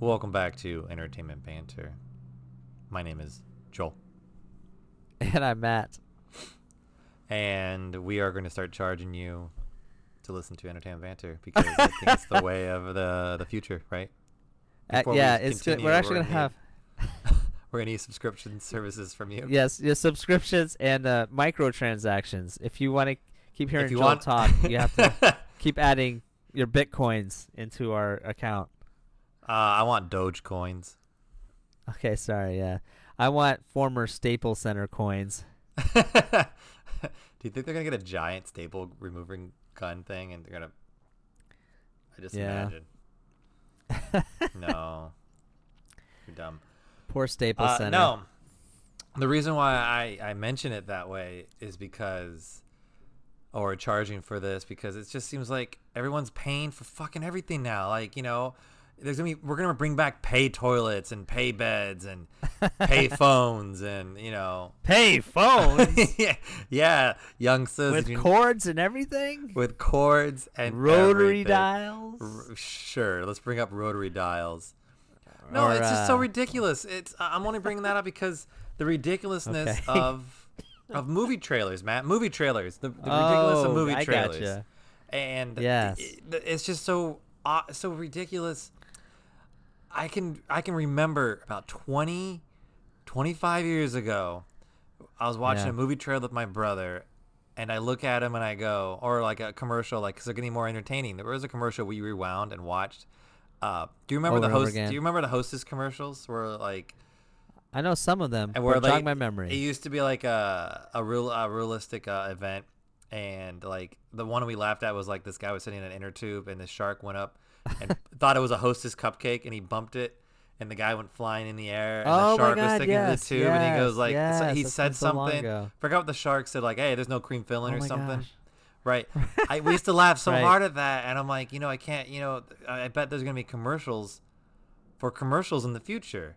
Welcome back to Entertainment Banter. My name is Joel, And I'm Matt. and we are going to start charging you to listen to Entertainment Banter because I think it's the way of the the future, right? Uh, Before we yeah, it's good. We're actually gonna gonna have We're going to need subscription services from you. yes, yes, subscriptions and uh, microtransactions. If you want to keep hearing Joel want, talk, you have to keep adding your bitcoins into our account. Uh, I want Doge coins. Okay, sorry. Yeah, I want former Staples Center coins. Do you think they're gonna get a giant staple removing gun thing and they're gonna? I just Yeah. imagine. No, you're dumb. Poor Staples Uh, Center. no, the reason why I I mention it that way is because, or charging for this because it just seems like everyone's paying for fucking everything now. Like you know. There's gonna be we're gonna bring back pay toilets and pay beds and pay phones and you know Pay phones yeah, yeah, youngsters with you- cords and everything. with cords and Rotary everything. dials. R- sure, let's bring up rotary dials. No, Or, it's just so ridiculous. It's I- I'm only bringing that up because the ridiculousness Okay. of of movie trailers, Matt. Movie trailers. The, the ridiculous of Oh, movie I trailers. gotcha. And Yes. it- it's just so uh, so ridiculous. I can I can remember about 20 25 years ago I was watching Yeah. a movie trailer with my brother and I look at him and I go or like a commercial like cuz they're getting more entertaining. There was a commercial we rewound and watched. Uh, do you remember Over the host do you remember the hostess commercials were like I know some of them. and Where jog like my it used to be like a a real a realistic uh, event, and like the one we laughed at was like this guy was sitting in an inner tube, and this shark went up and thought it was a hostess cupcake, and he bumped it. And the guy went flying in the air, and Oh the shark was God, sticking yes, to the tube, and he goes yes, like, so yes, he said been so something. Forgot what the shark said, like, "Hey, there's no cream filling Oh or something." gosh. Right. I, we used to laugh so Right. hard at that, and I'm like, you know, I can't, you know, I bet there's gonna be commercials for commercials in the future,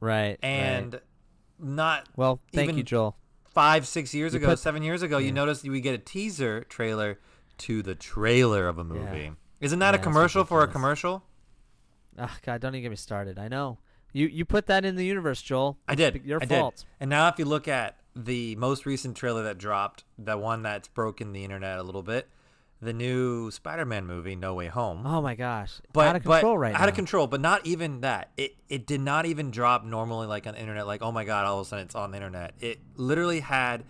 Right. right. and not well, thank even you, Joel. five, six years You ago, put- seven years ago, you noticed we get a teaser trailer to the trailer of a movie. Isn't that Yeah, a commercial for a commercial? Oh, God, don't even get me started. I know. You you put that in the universe, Joel. I did. It's Your I fault. Did. And now, if you look at the most recent trailer that dropped, the one that's broken the internet a little bit, the new Spider-Man movie, No Way Home. Oh my gosh. but out of control but right out now. of control. But not even that. It it did not even drop normally like on the internet. Like oh my god, all of a sudden it's on the internet. It literally had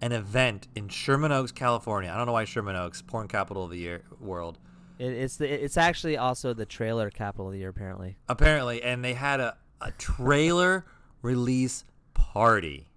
an event in Sherman Oaks, California. I don't know why Sherman Oaks, porn capital of the year world. It, it's the it's actually also the trailer capital of the year apparently. apparently, and they had a, a trailer release party.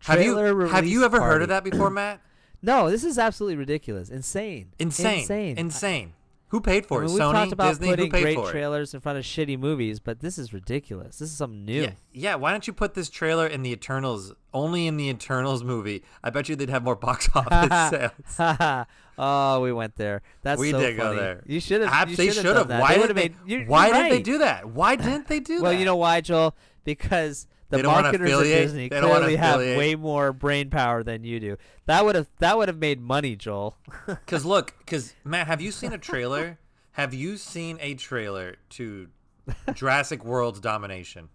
Have you have you ever heard of that before, Matt? No, this is absolutely ridiculous. Insane. Insane, Insane. insane. Who paid for I it? mean, we Sony, talked about Disney. Who putting paid great for it? trailers in front of shitty movies, but this is ridiculous. This is something new. Yeah, yeah. Why don't you put this trailer in the Eternals? Only in the Eternals movie. I bet you they'd have more box office sales. oh, we went there. That's we so did go there. You should have. They should have. Why did they? made- you're- why you're did they do that? Why didn't they do Well, that? Well, you know why, Joel? Because the They don't wanna marketers at. Disney They clearly have way more brain power than you do. That would have that would have made money, Joel. Because look, because Matt, have you seen a trailer? have you seen a trailer to Jurassic World's Domination?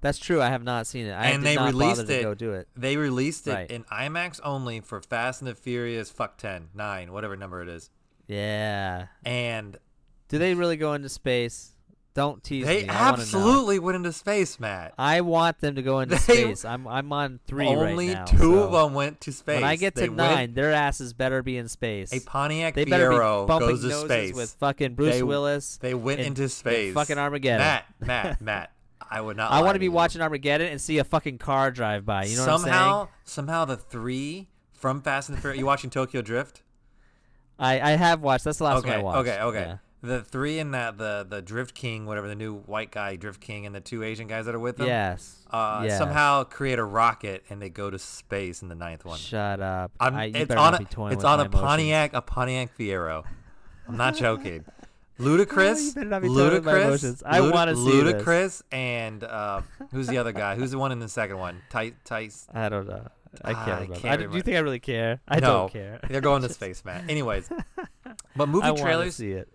That's true. I have not seen it. I and they not released it. to go do it. They released it Right. in IMAX only for Fast and the Furious. Fuck 10, 9, whatever number it is. Yeah. And Do they really go into space? Don't tease they me. They absolutely went into space, Matt. I want them to go into They- space. I'm I'm on three Only right now. two so of them went to space. When I get They to went- nine, their asses better be in space. a Pontiac they better be bumping goes to noses space. with fucking Bruce They- Willis. they went in- into space. fucking Armageddon. Matt, Matt, Matt. I would not. I want to be watching Armageddon and see a fucking car drive by. You know somehow, what I'm saying? somehow the three from Fast and the Furious. You watching Tokyo Drift? I, I have watched. That's the last okay, one I watched. okay, okay. Yeah. The three in that the the Drift King, whatever the new white guy Drift King, and the two Asian guys that are with him. Yes. Uh, yes. Somehow create a rocket and they go to space in the ninth one. Shut up. I'm, I, it's on a, it's on a emotions. Pontiac a Pontiac Fiero. I'm not joking. Ludacris, better not be toying with my Ludacris. I Lud- wanna see. Ludacris, and uh, who's the other guy? Who's the one in the second one? Tice. I don't know. I Ah, can't I can't I, do you think I really care? I no, don't care. They're going to space, man. Anyways, but movie I trailers. see it.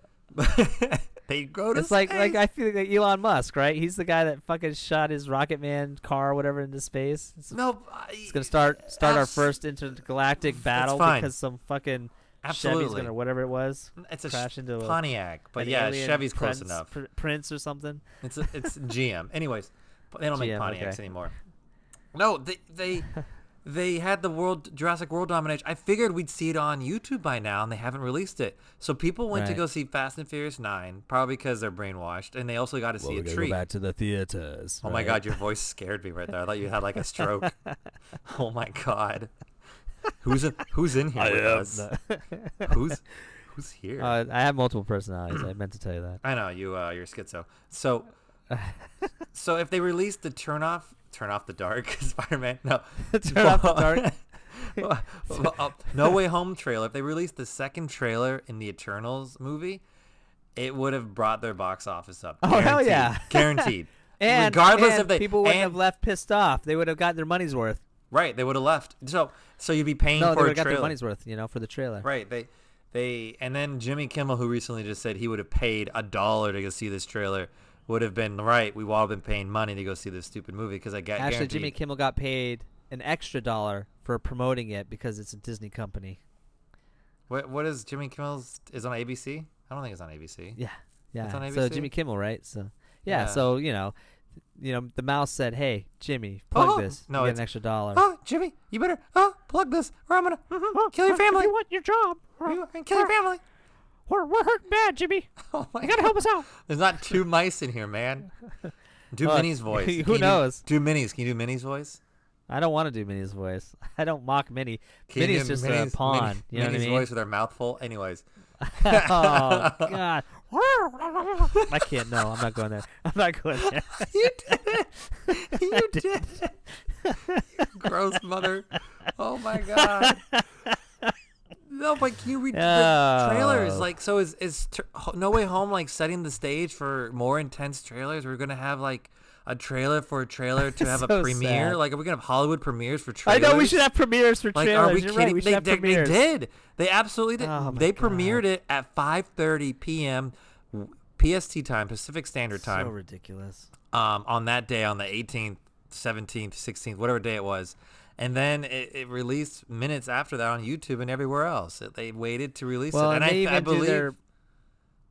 They go to It's like like. I feel like Elon Musk, right? He's the guy that fucking shot his Rocket Man car or whatever into space. It's, no, it's gonna start start our first intergalactic battle because some fucking Chevy's absolutely. gonna whatever it was it's a crash sh- into a Pontiac, but yeah, Chevy's close enough. Pr- Prince or something. It's a, it's GM. Anyways, they don't make Pontiacs okay. anymore. No, they they they had the world Jurassic World domination. I figured we'd see it on YouTube by now, and they haven't released it. So people went to go see Fast and Furious Nine, probably because they're brainwashed, and they also got to see a back to the theaters. Oh my god, your voice scared me right there. I thought you had like a stroke. oh my god. Who's in, who's in here with us? Who's who's here? uh, I have multiple personalities. I meant to tell you that. I know you. Uh, you're schizo. So, so if they release the turn off, turn off the dark Spider-Man, no, Turn off the dark. Well, well, uh, no Way Home trailer. If they released the second trailer in the Eternals movie, it would have brought their box office up. Oh, hell yeah. guaranteed. And regardless and if they people wouldn't have left pissed off. They would have gotten their money's worth. right, they would have left. So, so you'd be paying No, they for would a have got trailer. their money's worth. You know, for the trailer. Right. They they and then Jimmy Kimmel, who recently just said he would have paid a dollar to go see this trailer, would have been right. We've all been paying money to go see this stupid movie because I got Actually. Jimmy Kimmel got paid an extra dollar for promoting it because it's a Disney company. What what is Jimmy Kimmel's is on ABC? I don't think it's on ABC. Yeah, yeah. on So Jimmy Kimmel, right? So yeah, Yeah. So you know, you know, the mouse said, "Hey, Jimmy, plug Oh, this. no, you get it's- an extra dollar." Oh, Jimmy, you better oh plug this or I'm gonna mhm, kill your family. You want your job. You- and kill your family. We're we're hurting bad, Jimmy. Oh my You gotta help us out. There's not two mice in here, man. Do Well, Minnie's voice. who Can you do- knows? Do, Minnie's. Can you do Minnie's voice? I don't want to do Minnie's voice. I don't mock Minnie. Can Minnie's just Minnie's, a pawn. Minnie- you know Minnie's what I mean? voice with her mouth full. Anyways, oh God. I can't. No, I'm not going there. I'm not going there. you did it. You did it. You gross mother. Oh my god. But can you read the trailers? Like, so is is tr- No Way Home like setting the stage for more intense trailers? We're gonna have like a trailer for a trailer to have a premiere. sad. Like, are we gonna have Hollywood premieres for trailers? I trailers? know we should have premieres for Like, trailers. are we You're kidding? right. We should they, have they, they premieres. did. They absolutely did. Oh, my they premiered it at 5:30 p.m. PST time, Pacific Standard Time So ridiculous. um, on that day, on the 18th, 17th, 16th, whatever day it was. And then it, it released minutes after that on YouTube and everywhere else. It- they waited to release Well, it, and and they I, I believe, their.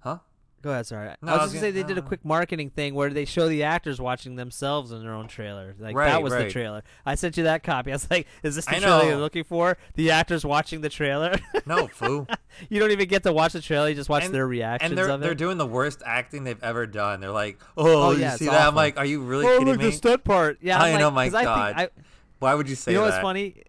huh? Go ahead. Sorry. No, I I was was just gonna say gonna- they did a quick marketing thing where they show the actors watching themselves in their own trailer. Like that Right, was the trailer. I sent you that copy. I was like, "Is this the I trailer you're looking for? The actors watching the trailer? No, foo. you don't even get to watch the trailer. You just watch and, their reactions and they're they're doing the worst acting they've ever done. They're like, "Oh, Oh, you yeah, see that?" I'm like, "Are you really oh, kidding look me?" the stunt part. Yeah, I I'm know, like, my 'cause I think God. I- Why would you say you know that? what's funny?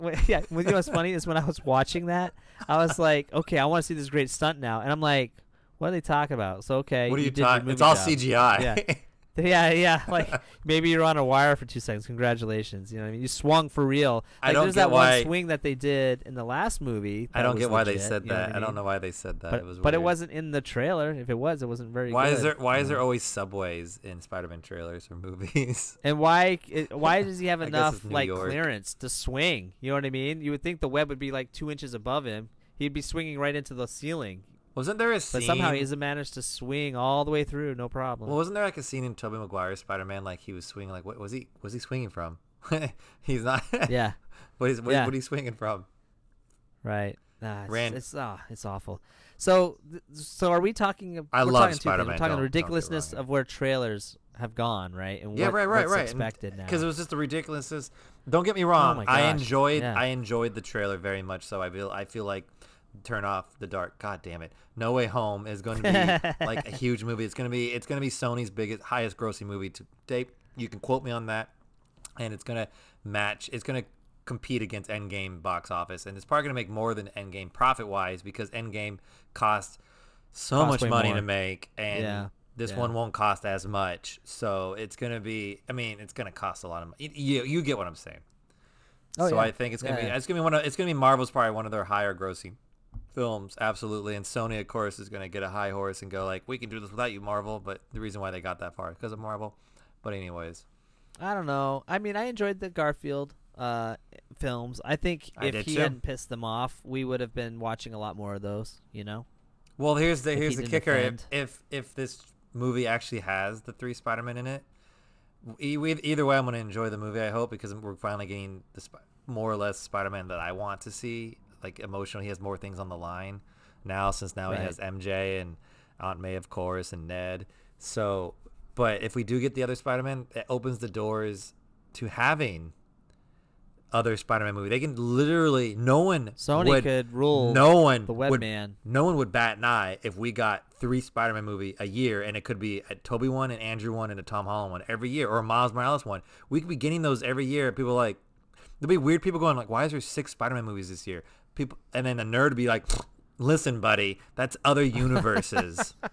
Yeah, you know what's funny is when I was watching that, I was like, okay, I want to see this great stunt now, and I'm like, what are they talking about? So okay, What are you your talking? It's all job. CGI. Yeah. Yeah, yeah. Like maybe you're on a wire for two seconds. Congratulations. You know what I mean? You swung for real. I don't there's get that why- one swing that they did in the last movie. I don't get why they said you know that. I, don't know why they said that. But, it was but it wasn't in the trailer. If it was, it wasn't very Why good. is there why is there always subways in Spider-Man trailers or movies? And why why does he have enough like York. clearance to swing? You know what I mean? You would think the web would be like two inches above him. He'd be swinging right into the ceiling, Wasn't there a scene? but somehow he has managed to swing all the way through, no problem. Well, wasn't there like a scene in Tobey Maguire's Spider-Man like he was swinging like what was he was he swinging from? He's not. yeah, what is what, Yeah. what are you swinging from? right. Nah, it's, Rand- it's ah, it's awful. So, th- so are we talking? I we're love talking. Spider-Man, We're talking the ridiculousness of where trailers have gone, right? And Yeah, what, right, right, what's right. Expected now. Because it was just the ridiculousness. Don't get me wrong. my I enjoyed yeah. I enjoyed the trailer very much. So I feel I feel like turn off the dark. God damn it. No Way Home is going to be like a huge movie. It's going to be it's going to be Sony's biggest highest grossing movie to date. You can quote me on that. And it's going to match it's going to compete against Endgame box office and it's probably going to make more than Endgame profit wise because Endgame cost so Cost much money more. to make and Yeah, this yeah. one won't cost as much. So it's going to be I mean, it's going to cost a lot of money. You, you get what I'm saying. Oh, so yeah. I think it's gonna be it's gonna be one of it's gonna be Marvel's probably one of their higher grossing films, absolutely. And Sony, of course, is gonna get a high horse and go like, we can do this without you, Marvel. But the reason why they got that far is because of Marvel. But anyways, I don't know. I mean, I enjoyed the Garfield uh, films. I think I if he too. hadn't pissed them off, we would have been watching a lot more of those. You know? Well, here's the If he here's the kicker. If, if if this movie actually has the three Spider-Man in it, e- we- either way, I'm gonna enjoy the movie. I hope because we're finally getting the Sp- more or less Spider-Man that I want to see. Like emotional, he has more things on the line now since now Right. he has MJ and Aunt May, of course, and Ned. So, but if we do get the other Spider-Man, it opens the doors to having other Spider-Man movie. They can literally no one Sony would, could rule no one the would Webman. no one would bat an eye if we got three Spider-Man movie a year, and it could be a Tobey one, and Andrew one, and a Tom Holland one every year, or a Miles Morales one. We could be getting those every year. People like there'll be weird people going like, "Why is there six Spider-Man movies this year?" People, and then a nerd be like, "Listen, buddy, that's other universes."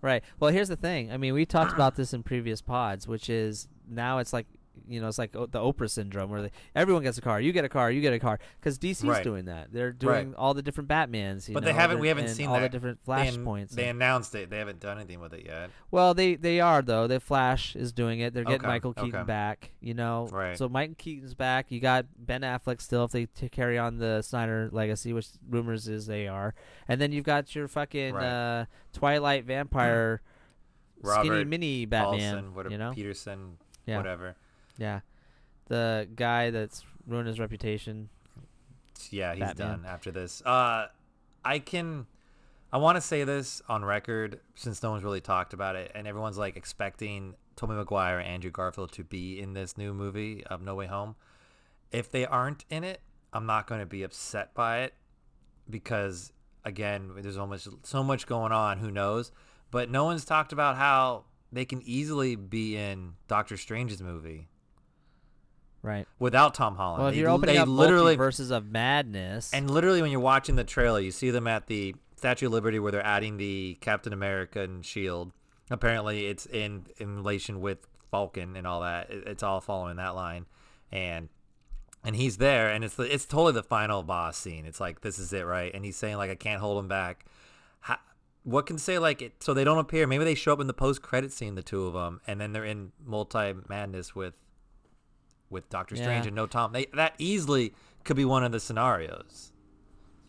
Right. Well, here's the thing. I mean, we talked about this in previous pods, which is now it's like you know it's like the Oprah syndrome where they, everyone gets a car, you get a car, you get a car, because DC's Right. doing that. They're doing all the different Batmans. You but know, they haven't. We haven't seen all that. the different They an- flashpoints. They, and- announced it. They haven't done anything with it yet. well, they they are though. The Flash is doing it. They're getting Okay, Michael Keaton okay. back. You know, Right. So Michael Keaton's back. You got Ben Affleck still if they t- carry on the Snyder legacy, which rumors is they are. And then you've got your fucking Right. uh, Twilight vampire. Skinny Robert mini Batman, Paulson, whatever, you know, Peterson, Yeah. whatever. Yeah, the guy that's ruined his reputation. Yeah, he's Batman. done after this. Uh, I can. I want to say this on record since no one's really talked about it, and everyone's like expecting Tommy Maguire and Andrew Garfield to be in this new movie of No Way Home. If they aren't in it, I'm not going to be upset by it because again, there's almost so much going on. Who knows? But no one's talked about how they can easily be in Doctor Strange's movie Right. without Tom Holland. Well, if They- you're opening they up literally verses of madness, and literally, when you're watching the trailer, you see them at the Statue of Liberty where they're adding the Captain America and Shield. Apparently, it's in in relation with Falcon and all that. It- It's all following that line, and and he's there, and it's the, it's totally the final boss scene. It's like this is it, right? And he's saying like I can't hold him back. How, what can say like it so they don't appear? Maybe they show up in the post credit scene, the two of them, and then they're in multi madness with with Doctor Strange Yeah. and no Tom. They, that easily could be one of the scenarios.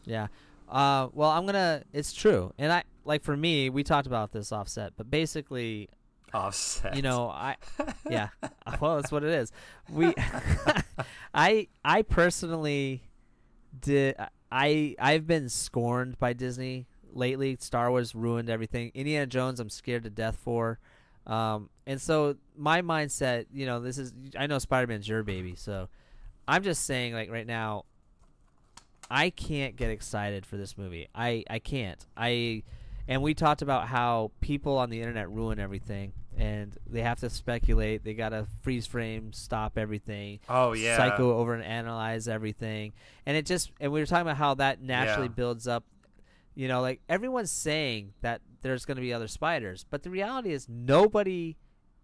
yeah. Uh, well, I'm gonna. It's true, and I like for me, we talked about this offset, but basically, Offset. you know, I yeah. Well, that's what it is. We, I I personally did. I I've been scorned by Disney lately. Star Wars ruined everything. Indiana Jones, I'm scared to death for. Um, and so my mindset, you know, this is I know Spider Man's your baby, so I'm just saying, like right now, I can't get excited for this movie. I I can't. I and we talked about how people on the internet ruin everything and they have to speculate. They got to freeze frame, stop everything, oh yeah. psycho over and analyze everything. And it just and we were talking about how that naturally Yeah. builds up. You know, like everyone's saying that there's going to be other spiders, but the reality is nobody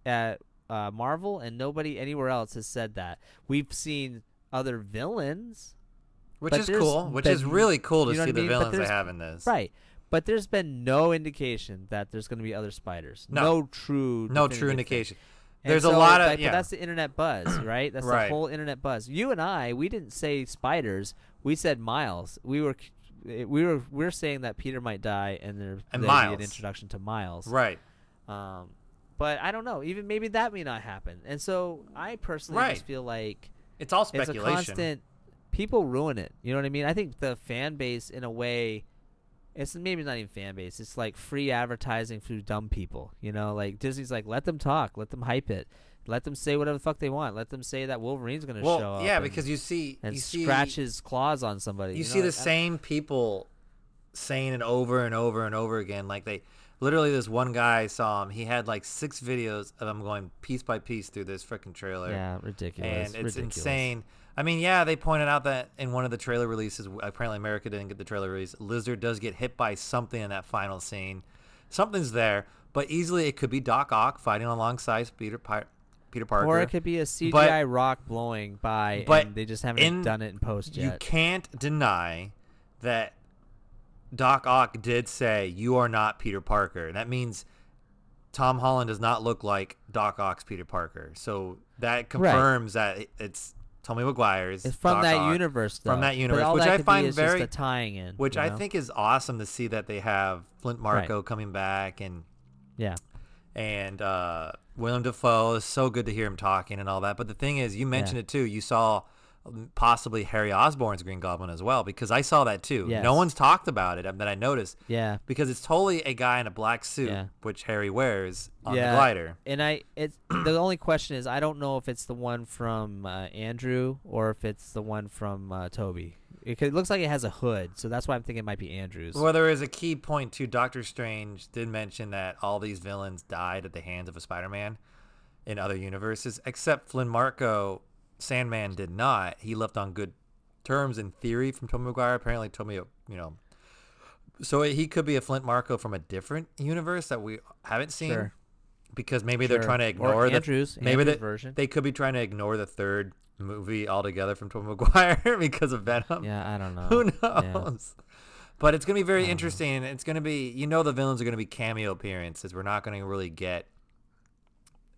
at uh, Marvel and nobody anywhere else has said that. We've seen other villains, Which is cool. Which is really cool to you know see the mean? Villains they have in this. right? But there's been no indication that there's going to be other spiders. No. true. No true indication. And There's a lot of like, but yeah. that's the internet buzz, right? That's Right. the whole internet buzz. You and I, we didn't say spiders. We said Miles. We were, we were, we are saying that Peter might die, and there And there'd be an introduction to Miles. right. Um, but I don't know. Even maybe that may not happen. And so I personally Right. just feel like It's all it's a speculation. constant. People ruin it. You know what I mean? I think the fan base, in a way, it's maybe not even fan base. It's like free advertising through dumb people. You know, like Disney's like, let them talk, let them hype it, let them say whatever the fuck they want, let them say that Wolverine's gonna show up. yeah, and, because you see and you see scratch his claws on somebody. you You, see the like, same people saying it over and over and over again. Like they literally this one guy I saw him, he had like six videos of him going piece by piece through this freaking trailer. Yeah, ridiculous. and it's ridiculous. insane. I mean, yeah, they pointed out that in one of the trailer releases, apparently America didn't get the trailer release. Lizard does get hit by something in that final scene. Something's there, but easily it could be Doc Ock fighting alongside Peter Pi- Peter Parker. Or it could be a CGI rock blowing by, but and they just haven't in- done it in post yet. you can't deny that Doc Ock did say you are not Peter Parker. That means Tom Holland does not look like Doc Ock's Peter Parker. So that confirms that it's Tommy Maguire's. It's from Doc that Ock, universe, though. From that universe, which that I find very, tying in. which I know? think is awesome to see that they have Flint Marko coming back and yeah, and uh, Willem Dafoe. It's so good to hear him talking and all that. But the thing is, you mentioned it too. You saw um, possibly Harry Osborn's Green Goblin as well because I saw that too. Yes. No one's talked about it um, that I noticed yeah, because it's totally a guy in a black suit, Yeah. which Harry wears on Yeah. the glider. and I it's the only question is I don't know if it's the one from uh, Andrew or if it's the one from uh, Tobey. It, it looks like it has a hood, so that's why I'm thinking it might be Andrew's. Well, there is a key point too. Doctor Strange did mention that all these villains died at the hands of a Spider-Man in other universes, except Flint Marko. Sandman did not. He left on good terms in theory from Tobey Maguire. Apparently, Tobey, you know, so he could be a Flint Marko from a different universe that we haven't seen. Sure. Because maybe they're trying to Or ignore the Andrew's- maybe Andrew's they, version. they could be trying to ignore the third movie altogether from Tobey Maguire because of mm, Venom. yeah, I don't know. Who Yeah. knows? But it's gonna be very I don't know. interesting. It's gonna be you know the villains are gonna be cameo appearances. We're not gonna really get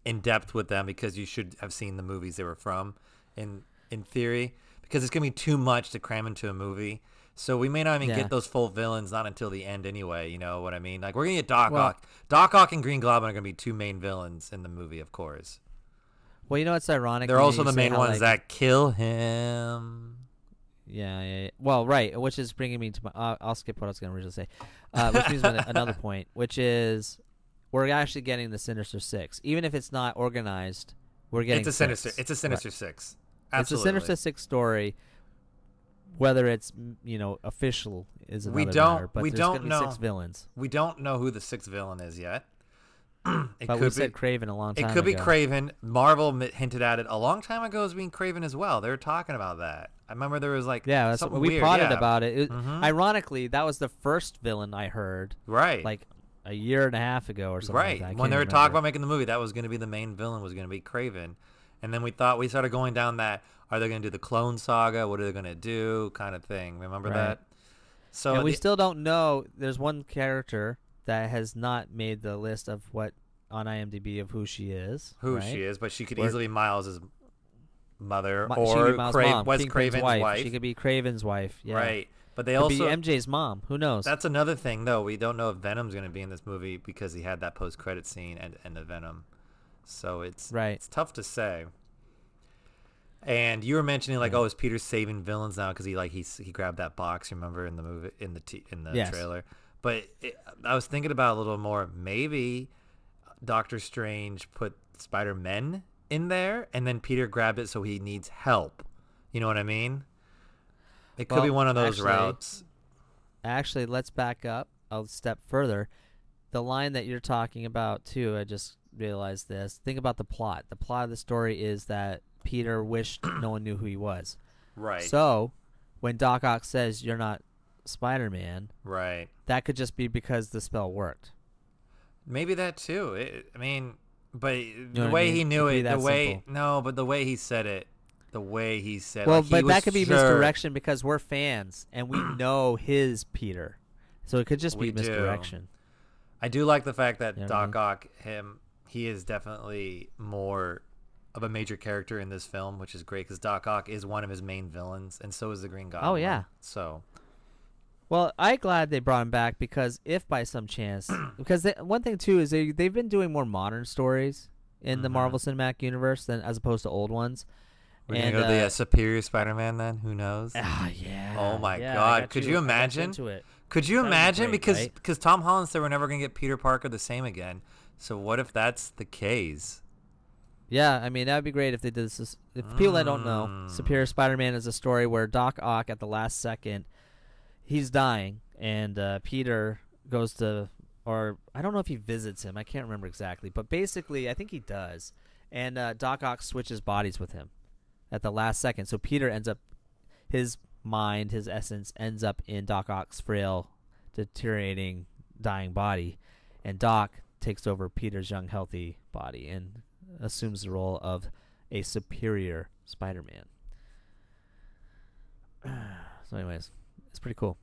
in depth with them because you should have seen the movies they were from in in theory. Because it's gonna be too much to cram into a movie. So we may not even Yeah. get those full villains not until the end anyway, you know what I mean? Like we're gonna get Doc Well- Ock. Doc Ock and Green Goblin are gonna be two main villains in the movie, of course. Well, you know what's ironic? They're also the main how, ones like- that kill him. Yeah, yeah, yeah. Well, right, which is bringing me to my. Uh, I'll skip what I was going to originally say, uh, which means an- another point, which is we're actually getting the Sinister Six, even if it's not organized. We're getting It's a sinister six. it's a sinister six. Absolutely. It's a Sinister Six story. Whether it's you know official is another We don't- matter, but we there's don't know. six villains. We don't know who the sixth villain is yet. It but could we be said Kraven a long time it could be. Kraven. Marvel hinted at it a long time ago as being Kraven as well. They were talking about that. I remember there was like Yeah, that's something we weird. plotted yeah. about it. It- Mhm. Ironically, that was the first villain I heard right, like a year and a half ago or something. right. like that. When they were talking about making the movie, that was going to be the main villain was going to be Kraven, and then we thought we started going down that are they going to do the Clone Saga? What are they going to do? Kind of thing. Remember Right. that? So and we the- still don't know. There's one character that has not made the list of what on IMDb of who she is. who right? she is, but she could Or- easily be Miles' mother she or Miles' Cra- mom, Wes Kingpin's Kraven's wife. wife. She could be Kraven's wife. Yeah. Right. But they Could also be MJ's mom. Who knows? That's another thing, though. We don't know if Venom's going to be in this movie because he had that post-credit scene and and the Venom. So it's Right. It's tough to say. And you were mentioning like, Yeah. oh, is Peter saving villains now because he like he he grabbed that box? Remember in the movie in the t- in the Yes. trailer? But it, I was thinking about a little more. Maybe Doctor Strange put Spider Men in there, and then Peter grabbed it so he needs help. You know what I mean? It could be one of those actually- routes. Actually, let's back up a step further. The line that you're talking about too, I just realized this. Think about the plot. The plot of the story is that Peter wished no one knew who he was. Right. So, when Doc Ock says you're not Spider-Man, right. that could just be because the spell worked. Maybe that too. It, I mean, but know the what I way mean? he knew could it, the way simple. no, but the way he said it, the way he said. It, well, like, but that could be sure- misdirection because we're fans and we know his Peter. So it could just We be do. misdirection. I do like the fact that You know what I Doc Ock, him, he is definitely more of a major character in this film, which is great because Doc Ock is one of his main villains, and so is the Green Goblin. Oh, yeah. So Well, I'm glad they brought him back because if by some chance, because they, one thing too is they they've been doing more modern stories in the Mhm. Marvel Cinematic Universe than as opposed to old ones. we're and gonna go the uh, uh, Superior Spider-Man then. Who knows? ah, yeah. Oh my yeah, God, could you- you imagine? into it. Could you That'd be imagine? great, because right? because Tom Holland said we're never gonna get Peter Parker the same again. So what if that's the case? Yeah, I mean that would be great if they did this. If people that don't know, Mm. Superior Spider-Man is a story where Doc Ock at the last second, he's dying, and uh, Peter goes to, or I don't know if he visits him. I can't remember exactly, but basically I think he does, and uh, Doc Ock switches bodies with him at the last second. So Peter ends up, his mind, his essence ends up in Doc Ock's frail, deteriorating, dying body, and Doc takes over Peter's young, healthy body and assumes the role of a superior Spider-Man. so, anyways, it's pretty cool.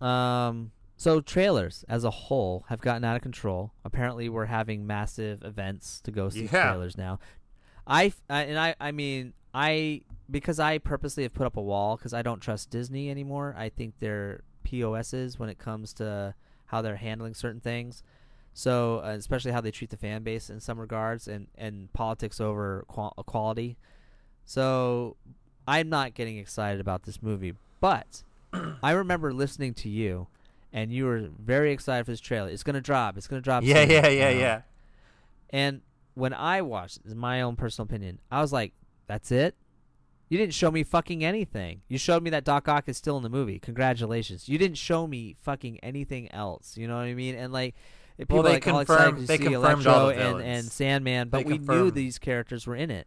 Um, so trailers as a whole have gotten out of control. Apparently, we're having massive events to go see Yeah. trailers now. I, I- and I I mean I because I purposely have put up a wall because I don't trust Disney anymore. I think they're POSs when it comes to how they're handling certain things. So, uh, especially how they treat the fan base in some regards, and and politics over qual- quality. So, I'm not getting excited about this movie, but I remember listening to you, and you were very excited for this trailer. It's gonna drop. It's gonna drop. Yeah, soon, yeah, you yeah, know? yeah. And when I watched, it, in my own personal opinion, I was like, "That's it." You didn't show me fucking anything. You showed me that Doc Ock is still in the movie. Congratulations. You didn't show me fucking anything else. You know what I mean? And like, people Well, they like oh, all excited to they see Electro and, and. Sandman, but They we knew these characters were in it.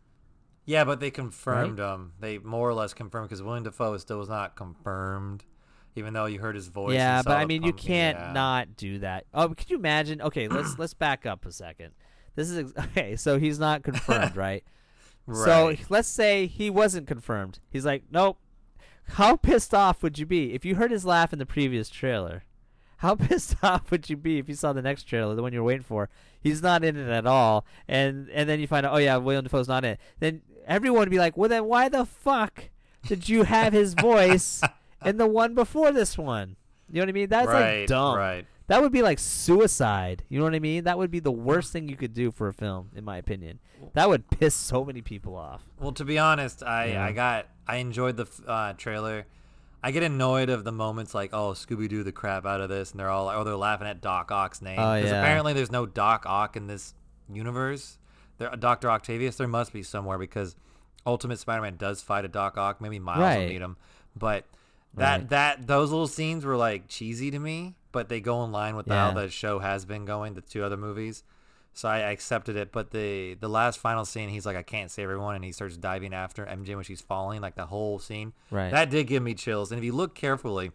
Yeah, but they confirmed um they more or less confirmed because William Dafoe still was not confirmed, even though you heard his voice. and yeah, but I mean, you can't yeah. not do that. Oh, could you imagine? Okay, let's let's back up a second. This is okay. So he's not confirmed, right? right? So let's say he wasn't confirmed. He's like, nope. How pissed off would you be if you heard his laugh in the previous trailer? How pissed off would you be if you saw the next trailer, the one you're waiting for? He's not in it at all, and and then you find out, oh yeah, William Dafoe's not in it. Then everyone would be like, well then why the fuck did you have his voice in the one before this one? You know what I mean? That's right, like dumb. Right. That would be like suicide. You know what I mean? That would be the worst thing you could do for a film, in my opinion. That would piss so many people off. Well, to be honest, I Yeah. I got I enjoyed the uh, trailer. I get annoyed of the moments like, oh, Scooby Doo the crap out of this, and they're all oh, they're laughing at Doc Ock's name Oh, because yeah. apparently there's no Doc Ock in this universe. There, Doctor Octavius, there must be somewhere because Ultimate Spider-Man does fight a Doc Ock. Maybe Miles will Right. meet him, but that Right. that those little scenes were like cheesy to me, but they go in line with how the show has been going. The two other movies. So I, I accepted it, but the the last final scene, he's like, I can't save everyone, and he starts diving after MJ when she's falling, like the whole scene. Right. That did give me chills. And if you look carefully,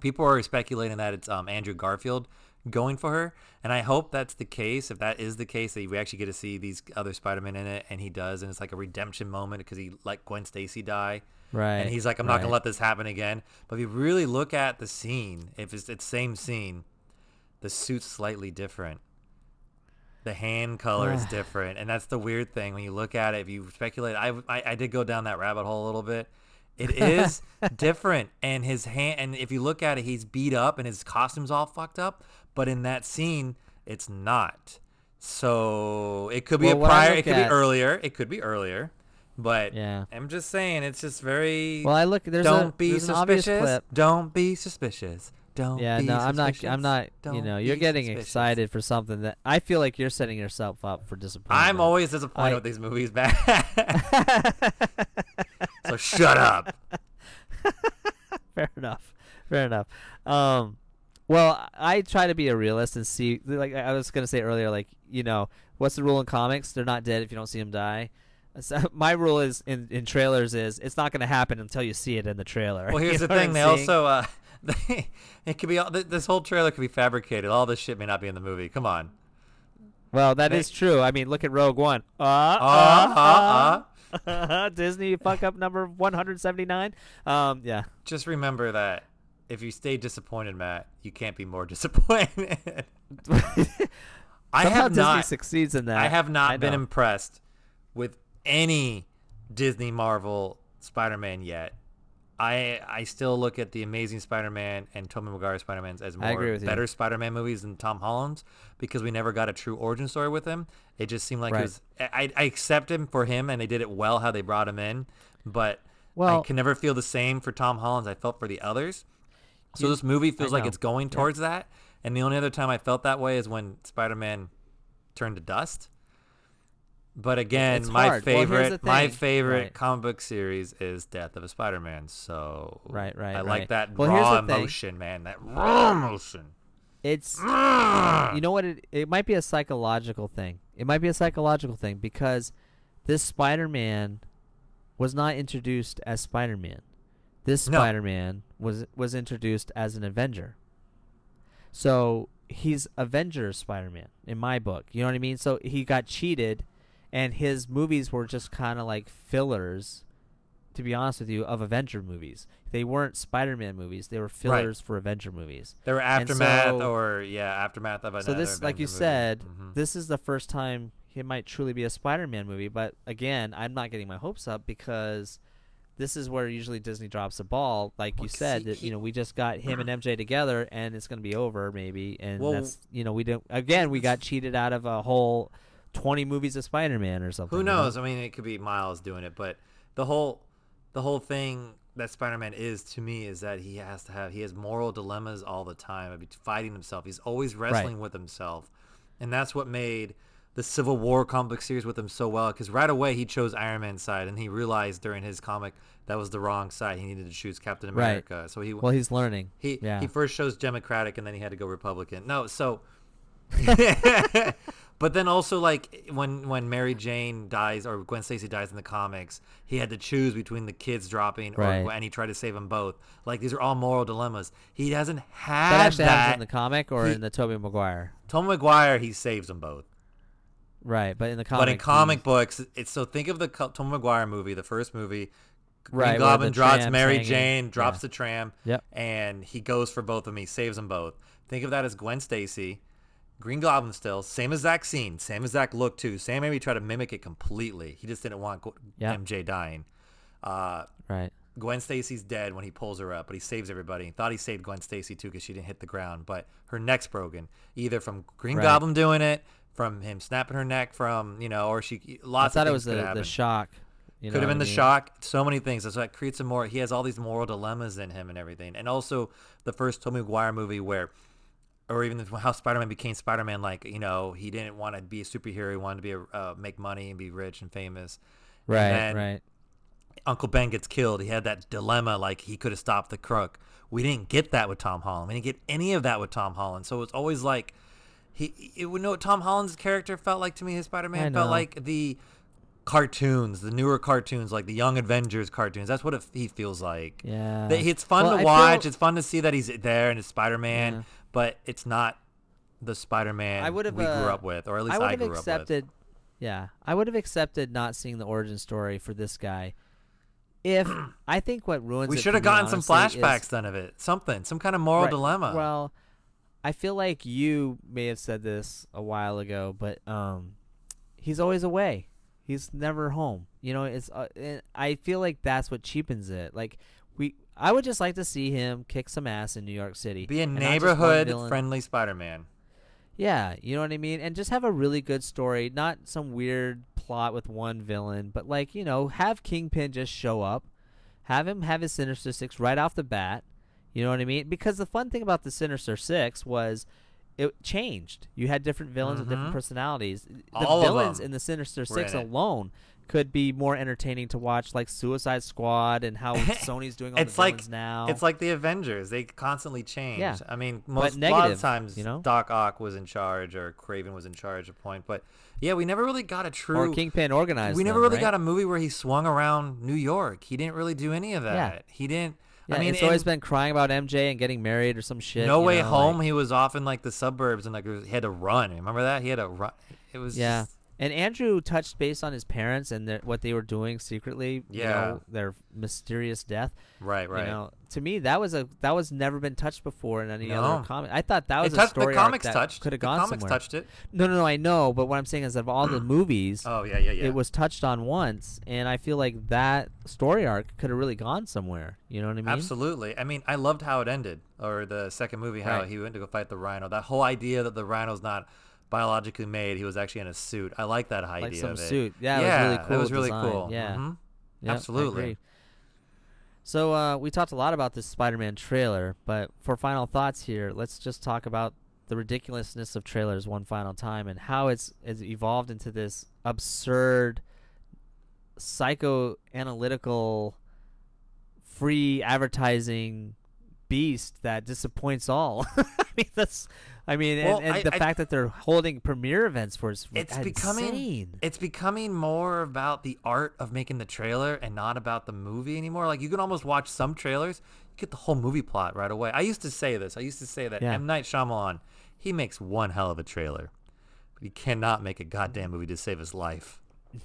people are speculating that it's um, Andrew Garfield going for her, and I hope that's the case. If that is the case, that we actually get to see these other Spider-Man in it, and he does, and it's like a redemption moment because he let Gwen Stacy die. Right. And he's like, I'm not gonna let this happen again. But if you really look at the scene, if it's the same scene, the suit's slightly different. The hand color is different, and that's the weird thing when you look at it. If you speculate, I, I I did go down that rabbit hole a little bit. It is different, and his hand. And if you look at it, he's beat up, and his costume's all fucked up. But in that scene, it's not. So it could be Well, a prior. It could at- be earlier. It could be earlier. But Yeah. I'm just saying, it's just very. Well, I look. There's don't a, be there's suspicious. Don't be suspicious. Don't. Yeah, no, I'm not. I'm not. You Don't know, you're getting suspicious. excited for something that I feel like you're setting yourself up for disappointment. I'm always disappointed I- with these movies, man. so shut up. Fair enough. Fair enough. Um, well, I try to be a realist and see. Like I was gonna say earlier, like you know, what's the rule in comics? They're not dead if you don't see them die. So my rule is in, in trailers is it's not going to happen until you see it in the trailer. Well, here's You the know what thing. They also, uh, they, it could be all, this whole trailer could be fabricated. All this shit may not be in the movie. Come on. Well, that they- is true. I mean, look at Rogue One. Uh, Uh, uh, uh. uh. Disney fuck up number 179. Um, yeah. Just remember that if you stay disappointed, Matt, you can't be more disappointed. I have Disney not. succeeds in that. I have not I been impressed with any Disney Marvel Spider-Man yet. I I still look at the Amazing Spider-Man and Tobey Maguire Spider-Mans as more you. better Spider-Man movies than Tom Holland's because we never got a true origin story with him. It just seemed like Right. it was. I, I accept him for him, and they did it well how they brought him in, but Well- I can never feel the same for Tom Holland's I felt for the others. So this movie feels like it's going Yeah. towards that, and the only other time I felt that way is when Spider-Man turned to dust. But again, It's my hard. Favorite, the my favorite Right. comic book series is Death of a Spider-Man. So Right, right, I right. like that Well, raw thing. emotion, man. That raw emotion. It's you know what it it might be a psychological thing. It might be a psychological thing because this Spider-Man was not introduced as Spider-Man. This No. Spider-Man was was introduced as an Avenger. So he's Avenger Spider-Man in my book. You know what I mean? So he got cheated and his movies were just kind of like fillers to be honest with you of Avenger movies. They weren't Spider-Man movies. They were fillers for Avenger movies. There were aftermath so- or yeah, aftermath of another. So this, like you movie. said, Mhm. this is the first time it might truly be a Spider-Man movie. But again, I'm not getting my hopes up because this is where usually Disney drops the ball, like you said. that you know, we just got him and MJ together, and it's going to be over maybe. And Well, that's you know, we don't. Again, we got cheated out of a whole twenty movies of Spider-Man or something. Who you know? knows? I mean, it could be Miles doing it, but the whole the whole thing that Spider-Man is to me is that he has to have he has moral dilemmas all the time. I mean, fighting himself. He's always wrestling with himself, and that's what made the Civil War comic series with him so well. Because right away he chose Iron Man's side, and he realized during his comic that was the wrong side. He needed to choose Captain America. Right. So he Well, he's learning. he yeah. he first chose Democratic and then he had to go Republican. No, so but then also like when when Mary Jane dies or Gwen Stacy dies in the comics, he had to choose between the kids dropping or Right. and he tried to save them both. Like these are all moral dilemmas. He doesn't have that that. in the comic or He- in the Tobey Maguire. Tom McGuire, he saves them both. Right, but in the comic, but in comic books, it's so think of the Tom McGuire movie, the first movie. Green Right, Goblin drops Mary. Jane, drops Yeah. the tram, Yep. and he goes for both of them. He saves them both. Think of that as Gwen Stacy, Green Goblin still, same exact scene, same exact look too. Sam Raimi tried to mimic it completely. He just didn't want Yeah. MJ dying. Uh, right. Gwen Stacy's dead when he pulls her up, but he saves everybody. He thought he saved Gwen Stacy too because she didn't hit the ground, but her neck's broken, either from Green Right. Goblin doing it, from him snapping her neck, from you know, or she lots. I thought of it was the, the shock. You Could have been the mean? shock. So many things. So that creates a more. He has all these moral dilemmas in him and everything. And also the first Tobey Maguire movie where, or even how Spider-Man became Spider-Man. Like you know, he didn't want to be a superhero. He wanted to be a, uh, make money and be rich and famous. Right, then- right. Uncle Ben gets killed. He had that dilemma. Like he could have stopped the crook. We didn't get that with Tom Holland. We didn't get any of that with Tom Holland. So it's always like. He, it would know what Tom Holland's character felt like to me. His Spider-Man felt like the cartoons, the newer cartoons, like the Young Avengers cartoons. That's what it, he feels like. Yeah. It's fun Well, to I watch. feel- It's fun to see that he's there and it's Spider-Man, Yeah. but it's not the Spider-Man I would've, we grew uh, up with, or at least I I, would have up with. accepted. Yeah, I would have accepted not seeing the origin story for this guy. If I think what ruins it We should have gotten some flashbacks is- done of it. Something, some kind of moral Right, dilemma. Well, I feel like you may have said this a while ago, but um, he's always away. He's never home. You know, it's. Uh, and I feel like that's what cheapens it. Like we, I would just like to see him kick some ass in New York City. be a and not just one neighborhood friendly Spider-Man. Yeah, you know what I mean? And just have a really good story, not some weird plot with one villain, but like, you know, have Kingpin just show up, have him have his Sinister Six right off the bat. You know what I mean? Because the fun thing about the Sinister Six was it changed. You had different villains with different Mhm. personalities. The All villains in the Sinister Six in alone could be more entertaining to watch, like Suicide Squad and how Sony's doing all It's the like- villains now. It's like the Avengers; they constantly change. Yeah. I mean, most a lot of times you know? Doc Ock was in charge or Kraven was in charge at point, but yeah, we never really got a true. or Kingpin organized. we never them, really right? got a movie where he swung around New York. He didn't really do any of that. Yeah. He didn't. Yeah, I mean, it's always been crying about MJ and getting married or some shit. No Way know, Home. like- he was off in like the suburbs and like he had to run. Remember that? He had to run. It was Yeah. just- And Andrew touched base on his parents and their, what they were doing secretly. You Yeah. know, their mysterious death. right, right. You know, to me that was a that was never been touched before in any No. other comic. I thought that was it a touched, story the arc comics that touched. could have the gone comics somewhere. touched it. No, no, no, I know, but what I'm saying is, of all the movies, Oh yeah, yeah, yeah. it was touched on once, and I feel like that story arc could have really gone somewhere. You know what I mean? Absolutely. I mean, I loved how it ended, or the second movie, how Right. he went to go fight the rhino. That whole idea that the rhino's not biologically made; he was actually in a suit. I like that idea Like some of it. suit. Yeah, yeah, it was really cool. That was really design. cool. Yeah. Mhm. Yep, Absolutely. So uh, we talked a lot about this Spider-Man trailer, but for final thoughts here, let's just talk about the ridiculousness of trailers one final time and how it's, it's evolved into this absurd, psychoanalytical, free advertising beast that disappoints all. I mean, that's. I mean, Well, and, and I- the I- fact that they're holding premiere events for it's, It's insane. becoming it's becoming more about the art of making the trailer and not about the movie anymore. Like you can almost watch some trailers, you get the whole movie plot right away. I used to say this. I used to say that Yeah. M Night Shyamalan, he makes one hell of a trailer, but he cannot make a goddamn movie to save his life.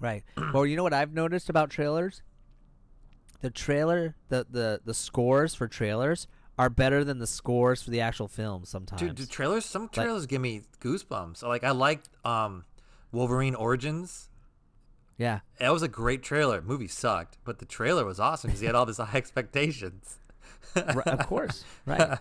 Right. well, you know what I've noticed about trailers? The trailer, the the the scores for trailers are better than the scores for the actual film sometimes. Dude, the trailers, some trailers give me goosebumps. Like I liked um, Wolverine Origins. Yeah. That was a great trailer. Movie sucked, but the trailer was awesome because he had all these high expectations. Right, of course. Right.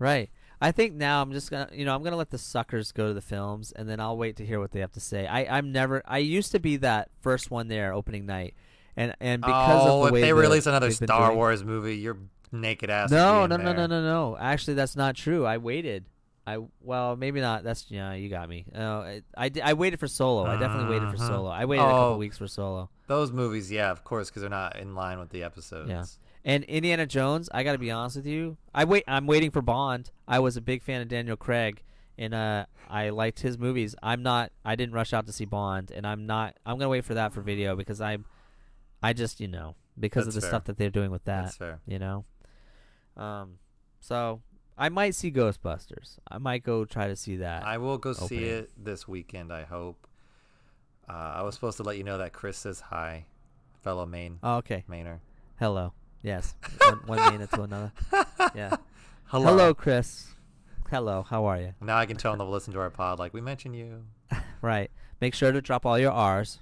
Right. I think now I'm just gonna, you know, I'm gonna let the suckers go to the films, and then I'll wait to hear what they have to say. I, I'm never. I used to be that first one there opening night, and and because oh, of the if way they the- release another Star doing- Wars movie, your naked ass. No, no, no, no, no, no. Actually, that's not true. I waited. I well, maybe not. That's yeah, you got me. Uh, I, I, I waited for Solo. I definitely waited for Mhm. Solo. I waited a Oh. couple weeks for Solo. Those movies, yeah, of course, because they're not in line with the episodes. Yeah. And Indiana Jones, I got to be honest with you. I wait. I'm waiting for Bond. I was a big fan of Daniel Craig, and uh, I liked his movies. I'm not. I didn't rush out to see Bond, and I'm not. I'm gonna wait for that for video because I'm. I just you know because of the fair. stuff that they're doing with that. That's fair. You know. Um, so I might see Ghostbusters. I might go try to see that. I will go see it this weekend. I hope. Uh, I was supposed to let you know that Chris says hi, fellow Maine oh, okay. Mainer. Hello. Yes. one, one minute to another. Yeah. Hello. Hello, Chris. Hello. How are you? Now I can tell them to listen to our pod. Like we mentioned you. Right. Make sure to drop all your R's.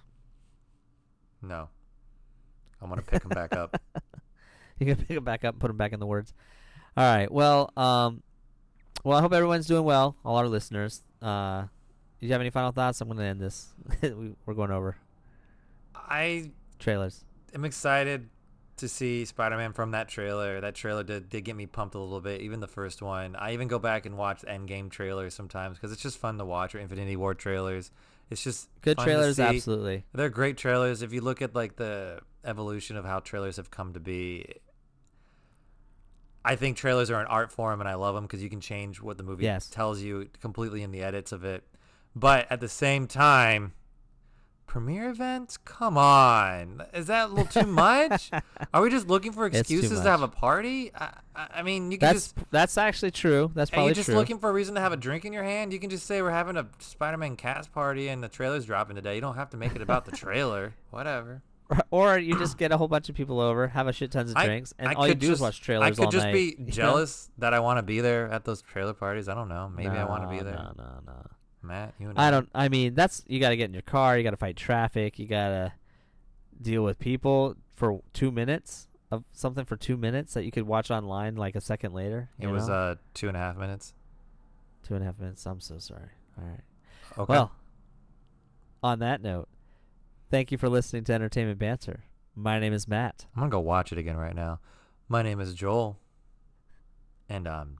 No. I'm gonna pick them back up. You can pick them back up and put them back in the words. All right. Well, um, well, I hope everyone's doing well. All our listeners. Uh, do you have any final thoughts? I'm going to end this. we, we're going over I trailers. I'm excited to see Spider-Man from that trailer. That trailer did, did get me pumped a little bit, even the first one. I even go back and watch Endgame trailers sometimes because it's just fun to watch or Infinity War trailers. It's just Good trailers, absolutely. They're great trailers. If you look at like the evolution of how trailers have come to be, I think trailers are an art form, and I love them because you can change what the movie Yes. tells you completely in the edits of it. But at the same time, premiere events? Come on, is that a little too much? Are we just looking for excuses to have a party? I, I I mean, you can That's just. that's actually true. That's probably Are you just true. looking for a reason to have a drink in your hand? You can just say we're having a Spider-Man cast party and the trailer's dropping today. You don't have to make it about the trailer. Whatever. or you just get a whole bunch of people over, have a shit tons of I- drinks, and I all you do is watch trailers I could just night. be jealous that I want to be there at those trailer parties. I don't know. Maybe I want to be there. No, no, no. Matt, you and I don't. I mean, that's you got to get in your car. You got to fight traffic. You got to deal with people for two minutes of something for two minutes that you could watch online like a second later. It you was know? uh two and a half minutes. two and a half minutes. I'm so sorry. All right. Okay. Well, on that note, thank you for listening to Entertainment Banter. My name is Matt. I'm gonna go watch it again right now. My name is Joel, and I'm